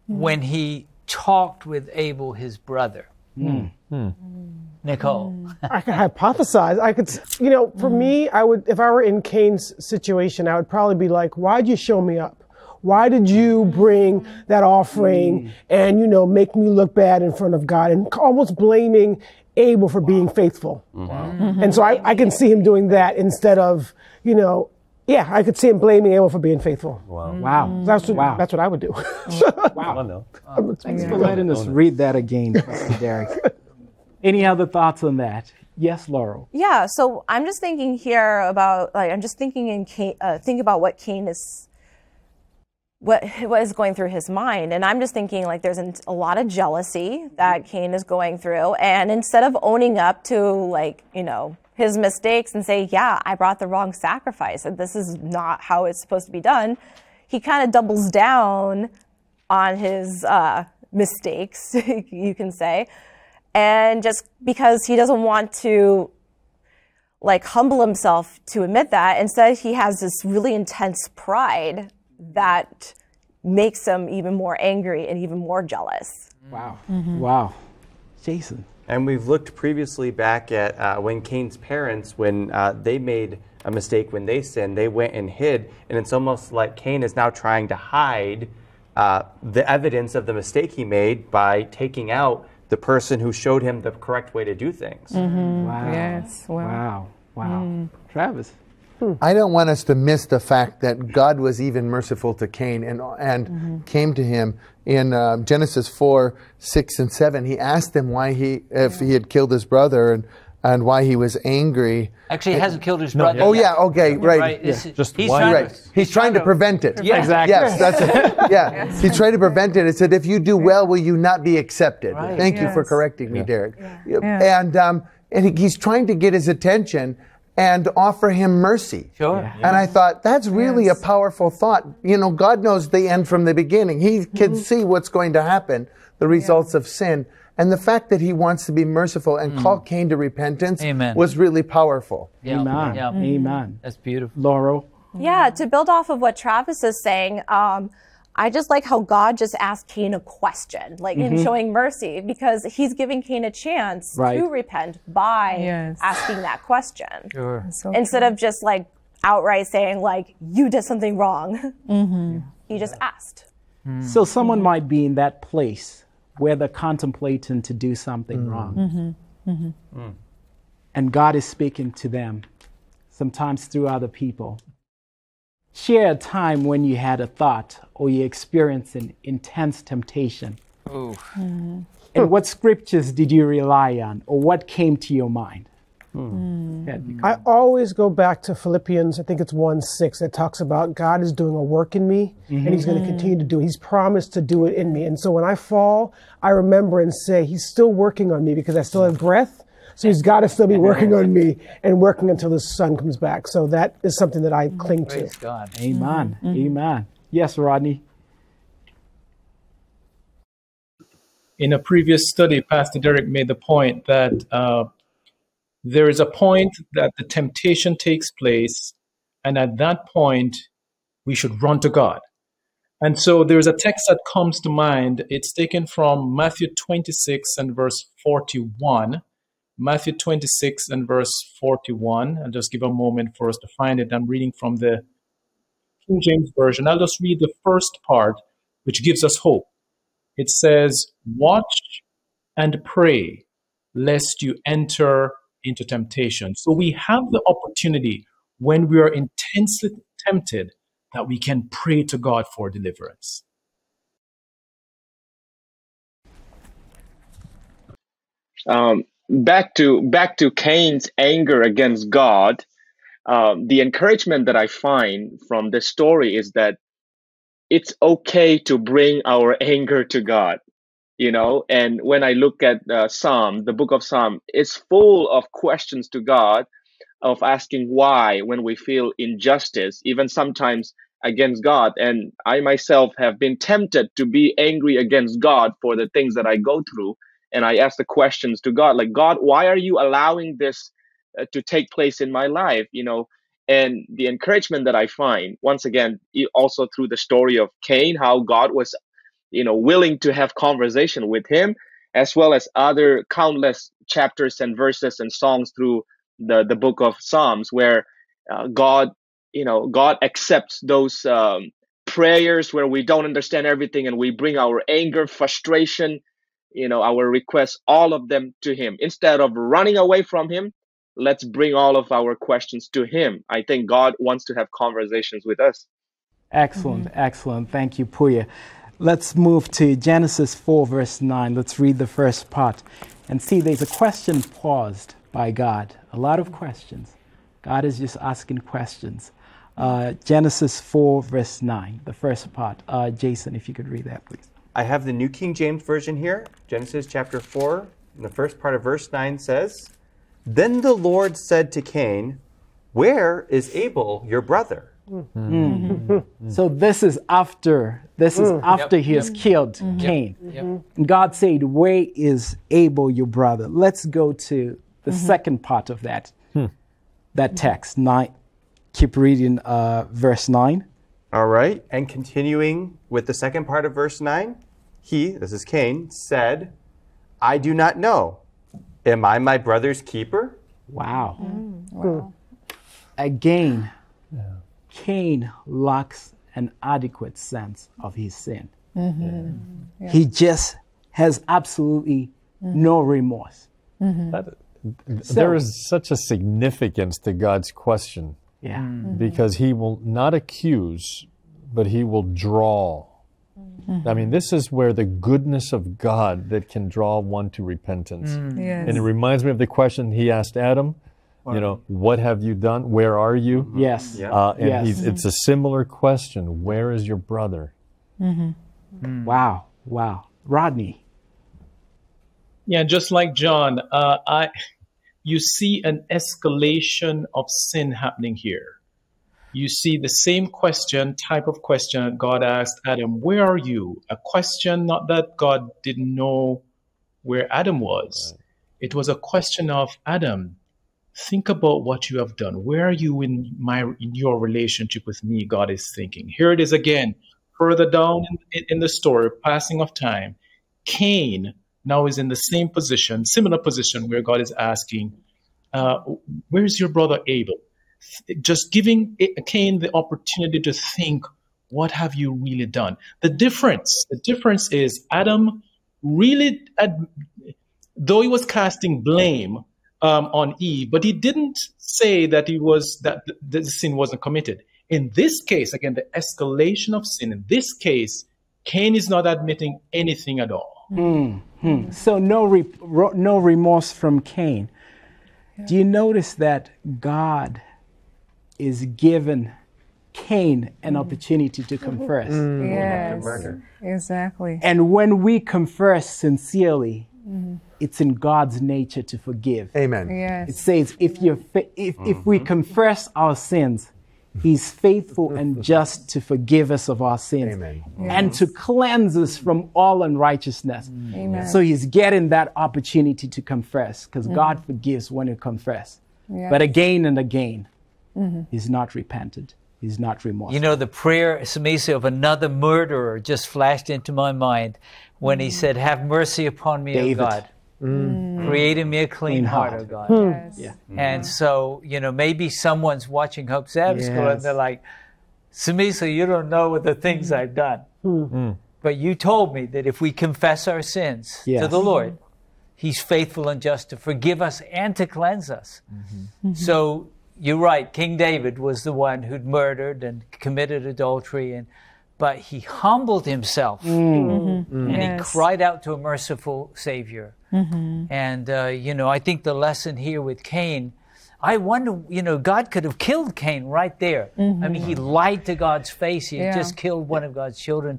when mm. he talked with Abel, his brother? Hmm. Hmm. Hmm. Nicole. Mm. I could hypothesize. I could, you know, for mm. me, I would, if I were in Cain's situation, I would probably be like, why'd you show me up? Why did you mm. bring that offering and, you know, make me look bad in front of God and almost blaming Abel for being faithful? Mm-hmm. And so I, I can see him doing that instead of, you know, yeah, I could see him blaming Abel for being faithful. Wow. Mm-hmm. Wow. That's what, Wow. that's what I would do. I know. Thanks for letting us read that again, Pastor Derek. Any other thoughts on that? Yes, Laurel. Yeah, so I'm just thinking here about like I'm just thinking in Cain, uh, think about what Cain is what what is going through his mind and i'm just thinking like there's a lot of jealousy that cain is going through and instead of owning up to like you know his mistakes and say yeah i brought the wrong sacrifice and this is not how it's supposed to be done he kind of doubles down on his uh, mistakes you can say and just because he doesn't want to like humble himself to admit that instead he has this really intense pride that makes him even more angry and even more jealous. Wow. Wow. Jason. And we've looked previously back at uh, when Cain's parents, when uh, they made a mistake when they sinned, they went and hid. And it's almost like Cain is now trying to hide uh, the evidence of the mistake he made by taking out the person who showed him the correct way to do things. Wow. Yes, well. Wow. Wow. Travis. I don't want us to miss the fact that God was even merciful to Cain and, and Mm-hmm. came to him in uh, Genesis 4, 6, and 7. He asked him why he, if he had killed his brother and, and why he was angry. Actually, he hasn't killed his brother. Oh, yet. yeah, okay, right. Right. This Just he's trying Right. He's trying to prevent it. Yeah. Exactly. Yes, that's it. Yeah. He's trying to prevent it. It said, if you do well, will you not be accepted? Right. Thank you for Yes. correcting me, Derek. Yeah. And, um, and he's trying to get his attention and offer him mercy. Sure. And I thought, that's really Yes. a powerful thought. You know, God knows the end from the beginning. He can Mm-hmm. see what's going to happen, the results of sin. And the fact that he wants to be merciful and call Cain to repentance Mm. Amen. was really powerful. Yeah. Amen. Yeah. Amen. That's beautiful. Laurel. Yeah, to build off of what Travis is saying, um, I just like how God just asked Cain a question, like in showing mercy, because he's giving Cain a chance Right. to repent by Yes. asking that question. Sure. So Instead of just like outright saying, like, you did something wrong. He just asked. So someone might be in that place where they're contemplating to do something mm. wrong. Mm-hmm. Mm-hmm. Mm. And God is speaking to them, sometimes through other people. Share a time when you had a thought or you experienced an intense temptation. Ooh. Mm-hmm. And what scriptures did you rely on or what came to your mind? Hmm. Yeah, I always go back to Philippians, I think it's 1 6, that talks about God is doing a work in me and He's going to mm-hmm. continue to do it. He's promised to do it in me. And so when I fall, I remember and say, He's still working on me because I still have breath. So He's got to still be working on me and working until the sun comes back. So that is something that I mm-hmm. cling to. Praise God. Amen. Mm-hmm. Amen. Yes, Rodney. in a previous study, Pastor Derek made the point that uh, there is a point that the temptation takes place, and at that point, we should run to God. And so there's a text that comes to mind. It's taken from Matthew 26 and verse 41. Matthew 26 and verse 41. I'll just give a moment for us to find it. I'm reading from the King James Version. I'll just read the first part, which gives us hope. It says, Watch and pray, lest you enter into temptation. So we have the opportunity when we are intensely tempted that we can pray to God for deliverance. um, back to back to Cain's anger against God. Um, the encouragement that I find from this story is that it's okay to bring our anger to God. You know, and when I look at uh, Psalm, the book of Psalm, it's full of questions to God, of asking why when we feel injustice, even sometimes against God. And I myself have been tempted to be angry against God for the things that I go through and I ask the questions to God, like, God, why are you allowing this uh, to take place in my life? You know, and the encouragement that I find, once again, also through the story of Cain, how God was, you know, willing to have conversation with him, as well as other countless chapters and verses and songs through the the book of Psalms, where uh, God, you know, God accepts those um, prayers where we don't understand everything and we bring our anger, frustration, you know our requests all of them to him instead of running away from him let's bring all of our questions to him i think god wants to have conversations with us Excellent, excellent. Thank you, Puya. Let's move to Genesis 4, verse 9. Let's read the first part and see there's a question paused by God. A lot of questions. God is just asking questions. Uh, Genesis 4, verse 9, the first part. Uh, Jason, if you could read that, please. I have the New King James Version here. Genesis chapter 4, and the first part of verse 9 says, Then the Lord said to Cain, Where is Abel, your brother? Mm. So this is after this is mm. after he has killed mm-hmm. Cain. And mm-hmm. God said, "Where is Abel, your brother?" Let's go to the mm-hmm. second part of that hmm. that text. Nine. Keep reading uh, verse nine. All right. And continuing with the second part of verse 9, he, this is Cain, said, I do not know. Am I my brother's keeper? Wow. Mm. Hmm. Again, Cain lacks an adequate sense of his sin. Mm-hmm. He just has absolutely mm-hmm. no remorse. Mm-hmm. That, there is such a significance to God's question Yeah. because he will not accuse, but he will draw. I mean, this is where the goodness of God that can draw one to repentance. Yes. And it reminds me of the question he asked Adam, you know, what have you done? Where are you? Yes. Uh, and Yes. he's, it's a similar question. Where is your brother? Wow. Wow. Rodney. Yeah, just like John, uh, I, you see an escalation of sin happening here. You see the same question, type of question that God asked Adam, Where are you? A question not that God didn't know where Adam was. It was a question of Adam, think about what you have done. Where are you in my in your relationship with me? God is thinking. Here it is again, further down in, in the story, passing of time. Cain now is in the same position, similar position, where God is asking, uh, "Where's your brother Abel?" Just giving Cain the opportunity to think, "What have you really done?" The difference, the difference is Adam really, though he was casting blame um, on Eve, but he didn't say that he was that th- the sin wasn't committed. In this case, again, the escalation of sin. In this case, Cain is not admitting anything at all. Hmm, hmm. So no re- ro- no remorse from Cain. Do you notice that God is given Cain an hmm. opportunity to confess? Mm. yes. Exactly. And when we confess sincerely, it's in God's nature to forgive. Amen. Yes. It says if you if if we mm-hmm. confess our sins, He's faithful and mm-hmm. just to forgive us of our sins Amen. and to cleanse us from all unrighteousness. Amen. So he's getting that opportunity to confess because mm-hmm. God forgives when you confess. Yeah. But again and again, he's not repented. He's not remorseful. You know, the prayer, Samisa, of another murderer just flashed into my mind when he mm. said, Have mercy upon me, David. O God. Mm. Mm. Create in me a clean, Clean heart, heart. O God. Hmm. Yes. Yeah. And mm-hmm. so, you know, maybe someone's watching Hope Sabbath School and Yes. they're like, Samisa, you don't know what the things I've done. Hmm. hmm. But you told me that if we confess our sins to the Lord, He's faithful and just to forgive us and to cleanse us. Mm-hmm. Mm-hmm. So you're right. King David was the one who'd murdered and committed adultery, and but he humbled himself mm. mm-hmm. Mm-hmm. and he cried out to a merciful Savior. Mm-hmm. And uh, you know, I think the lesson here with Cain. I wonder, you know, God could have killed Cain right there. I mean, he lied to God's face. He had Yeah. just killed one of God's children.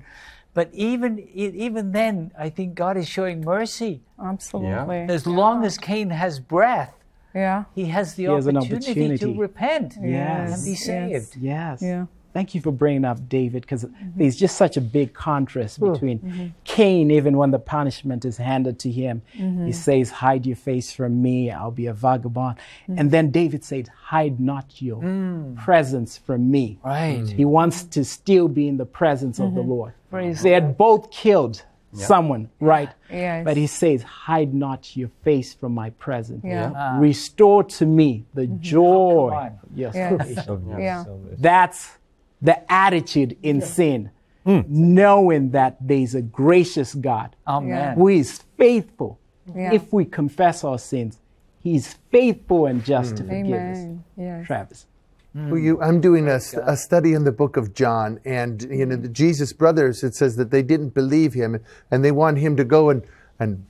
But even even then, I think God is showing mercy. Absolutely. As long as Cain has breath, Yeah. he has the has an opportunity, opportunity. to repent Yes. and be Yes. saved. Yes. Yeah. Thank you for bringing up David because mm-hmm. there's just such a big contrast between mm-hmm. Cain, even when the punishment is handed to him. He mm-hmm. says, Hide your face from me, I'll be a vagabond. And then David said, Hide not your mm. presence from me. Right. He wants to still be in the presence of the Lord. Praise they had both killed someone, right? Yes. But he says, Hide not your face from my presence. Yeah. Restore to me the joy. on. Yes. Yes. Yeah. That's the attitude in sin, hmm. knowing that there's a gracious God Amen. who is faithful. Yeah. If we confess our sins, He's faithful and just hmm. to forgive us. Yes. Travis. Hmm. Well, you, I'm doing a, a study in the book of John, and you know, the Jesus brothers. It says that they didn't believe him, and they want him to go and and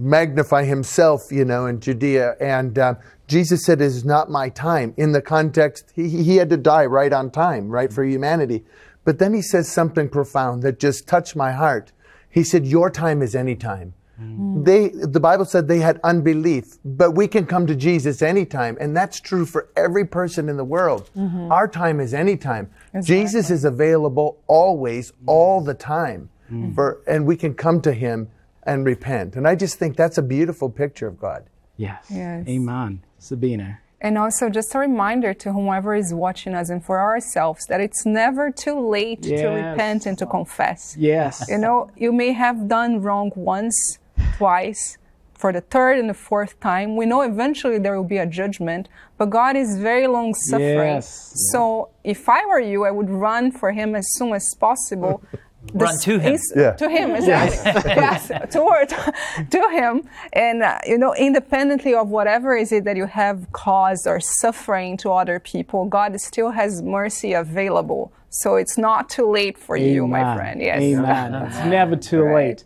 magnify himself, you know, in Judea. And uh, Jesus said, It is not my time. In the context, he, he had to die right on time, right, for humanity. But then he says something profound that just touched my heart. He said, Your time is any time. Mm. They, the Bible said they had unbelief, but we can come to Jesus anytime. And that's true for every person in the world. Mm-hmm. Our time is anytime. Jesus is available always, all the time. Mm. For, and we can come to him and repent. And I just think that's a beautiful picture of God. Yes. Yes. Amen. Sabina. And also, just a reminder to whomever is watching us and for ourselves that it's never too late to repent and to confess. Yes. You know, you may have done wrong once, twice, for the third and the fourth time. We know eventually there will be a judgment, but God is very long suffering. Yes. So if I were you, I would run for Him as soon as possible. Run to him. is- Yeah. To Him, exactly. yes, toward to Him, and uh, you know, independently of whatever is it that you have caused or suffering to other people, God still has mercy available. So it's not too late for you, my friend. Yes. Amen. It's never too Right. late.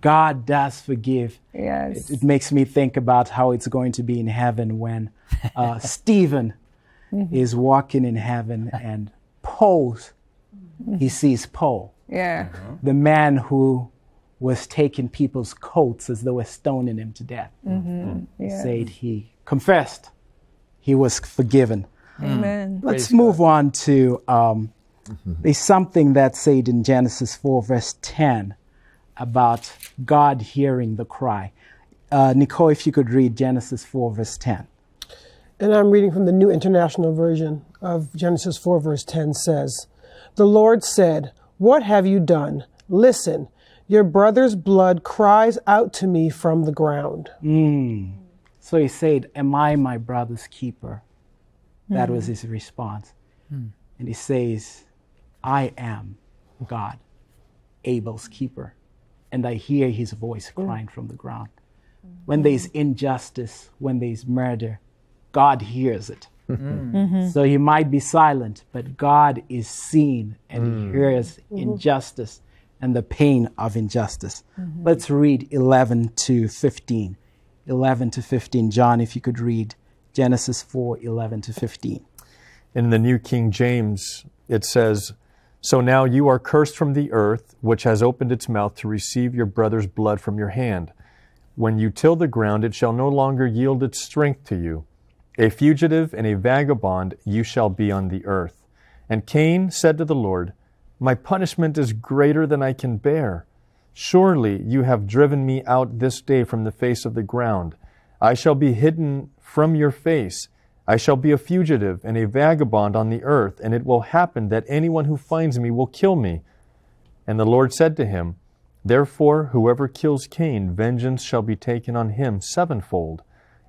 God does forgive. Yes. It, it makes me think about how it's going to be in heaven when uh, Stephen Mm-hmm. is walking in heaven and Paul, he sees Paul, Yeah. Uh-huh. the man who was taking people's coats as they were stoning him to death. Mm-hmm. Mm. Yeah. Said he confessed, he was forgiven. Amen. Mm. Let's move on to um, mm-hmm. there's something that's said in Genesis 4, verse 10 about God hearing the cry. Uh, Nicole, if you could read Genesis 4, verse 10. And I'm reading from the New International Version of Genesis 4, verse 10 says, The Lord said, What have you done? Listen, your brother's blood cries out to me from the ground. Hmm. So he said, Am I my brother's keeper? That was his response. Hmm. And he says, I am God, Abel's keeper. And I hear his voice hmm. crying from the ground. When there's injustice, when there's murder, God hears it. Mm. Mm-hmm. So he might be silent, but God is seen and he mm. hears mm-hmm. injustice and the pain of injustice. Mm-hmm. Let's read 11 to 15. 11 to 15. John, if you could read Genesis 4 11 to 15. In the New King James, it says, So now you are cursed from the earth, which has opened its mouth to receive your brother's blood from your hand. When you till the ground, it shall no longer yield its strength to you. A fugitive and a vagabond you shall be on the earth. And Cain said to the Lord, My punishment is greater than I can bear. Surely you have driven me out this day from the face of the ground. I shall be hidden from your face. I shall be a fugitive and a vagabond on the earth, and it will happen that anyone who finds me will kill me. And the Lord said to him, Therefore, whoever kills Cain, vengeance shall be taken on him sevenfold.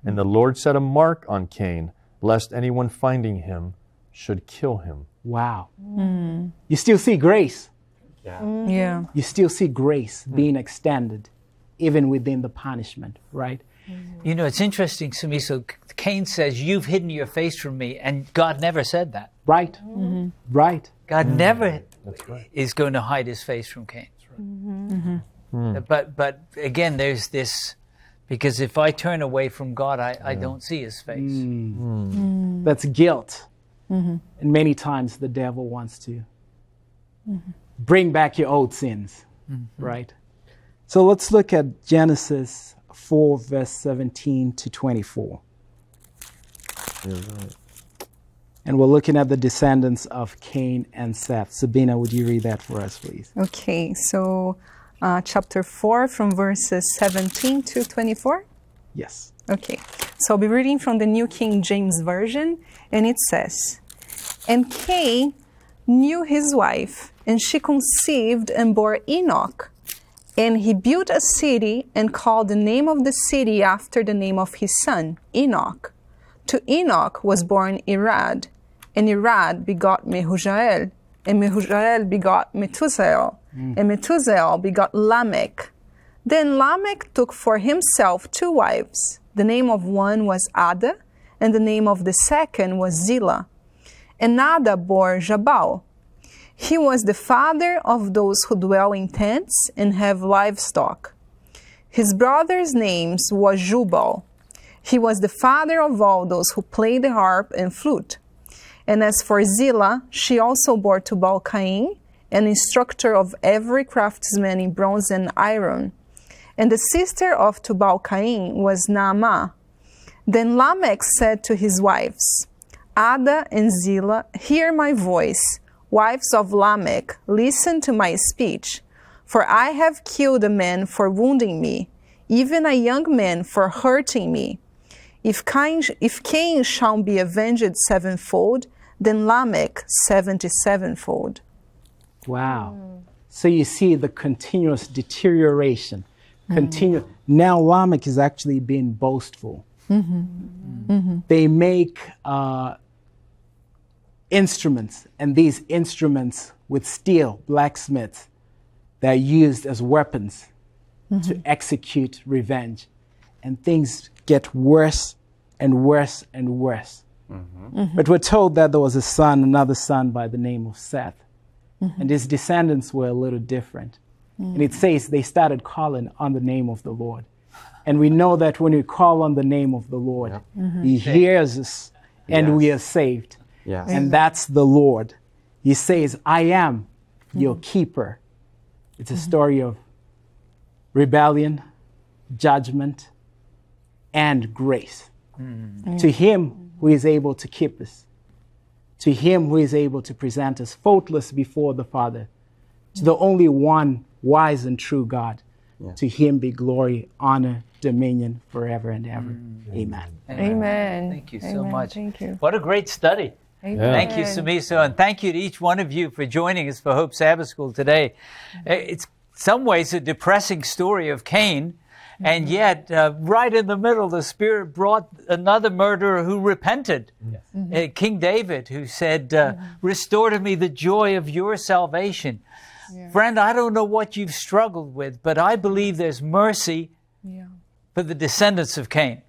And the Lord set a mark on Cain, lest anyone finding him should kill him. Wow. Hmm. You still see grace. Yeah. Mm-hmm. Yeah. You still see grace hmm. being extended even within the punishment, right? Mm-hmm. You know, it's interesting to me. So Cain says, You've hidden your face from me. And God never said that. Right. Mm-hmm. Right. God mm. never is going to hide his face from Cain. But, but again, there's this because if I turn away from God, I, I mm. don't see his face. Mm. Mm. That's guilt. Mm-hmm. And many times the devil wants to mm-hmm. bring back your old sins, mm-hmm. right? So let's look at Genesis 4, verse 17 to 24. And we're looking at the descendants of Cain and Seth. Sabina, would you read that for us, please? Okay, so uh, chapter 4 from verses 17 to 24. Yes. Okay, so I'll be reading from the New King James Version, and it says, And Cain knew his wife, and she conceived and bore Enoch. And he built a city and called the name of the city after the name of his son, Enoch. To Enoch was born Irad, and Irad begot Mehujael, and Mehujael begot Methusael, and Methuselah begot Lamech. Then Lamech took for himself two wives. The name of one was Ada, and the name of the second was Zillah. And Ada bore Jabal. He was the father of those who dwell in tents and have livestock. His brother's name was Jubal. He was the father of all those who play the harp and flute. And as for Zillah, she also bore Tubal Cain, an instructor of every craftsman in bronze and iron. And the sister of Tubal Cain was Naamah. Then Lamech said to his wives, Ada and Zillah, hear my voice. Wives of Lamech, listen to my speech. For I have killed a man for wounding me, even a young man for hurting me. If Cain, if Cain shall be avenged sevenfold, then Lamech seventy sevenfold. Wow. Mm. So you see the continuous deterioration. Mm. Continue. Now Lamech is actually being boastful. Mm-hmm. Mm-hmm. Mm-hmm. They make uh, instruments, and these instruments with steel, blacksmiths, they're used as weapons to execute revenge. And things get worse and worse and worse. But we're told that there was a son, another son by the name of Seth. Mm-hmm. And his descendants were a little different. Mm. And it says they started calling on the name of the Lord. And we know that when we call on the name of the Lord, mm-hmm. he hears us and we are saved. Yes. And that's the Lord. He says, I am your mm-hmm. keeper. It's a story of rebellion, judgment, and grace. Mm. To him who is able to keep us, to him who is able to present us faultless before the Father, to the only one wise and true God, to him be glory, honor, dominion forever and ever. Amen. Amen. Thank you so Amen. much. Thank you. What a great study. Amen. Thank you, Samisa, and thank you to each one of you for joining us for Hope Sabbath School today. Uh, It's some ways a depressing story of Cain, and yet, uh, right in the middle, the Spirit brought another murderer who repented, Uh, King David, who said, uh, Restore to me the joy of your salvation. Friend, I don't know what you've struggled with, but I believe there's mercy Yeah. for the descendants of Cain.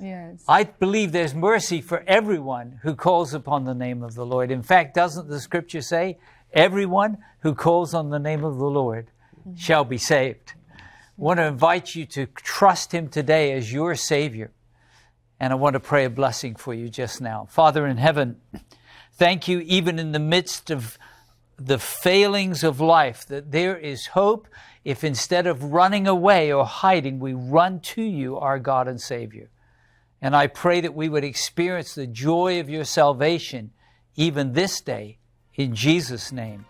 Yes. I believe there's mercy for everyone who calls upon the name of the Lord. In fact, doesn't the scripture say, everyone who calls on the name of the Lord shall be saved? I want to invite you to trust him today as your Savior. And I want to pray a blessing for you just now. Father in heaven, thank you, even in the midst of the failings of life, that there is hope if instead of running away or hiding, we run to you, our God and Savior. And I pray that we would experience the joy of your salvation even this day. In Jesus' name,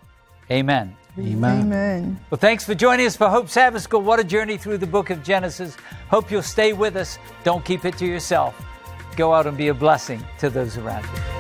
amen. Amen. Amen. Well, thanks for joining us for Hope Sabbath School. What a journey through the book of Genesis. Hope you'll stay with us. Don't keep it to yourself. Go out and be a blessing to those around you.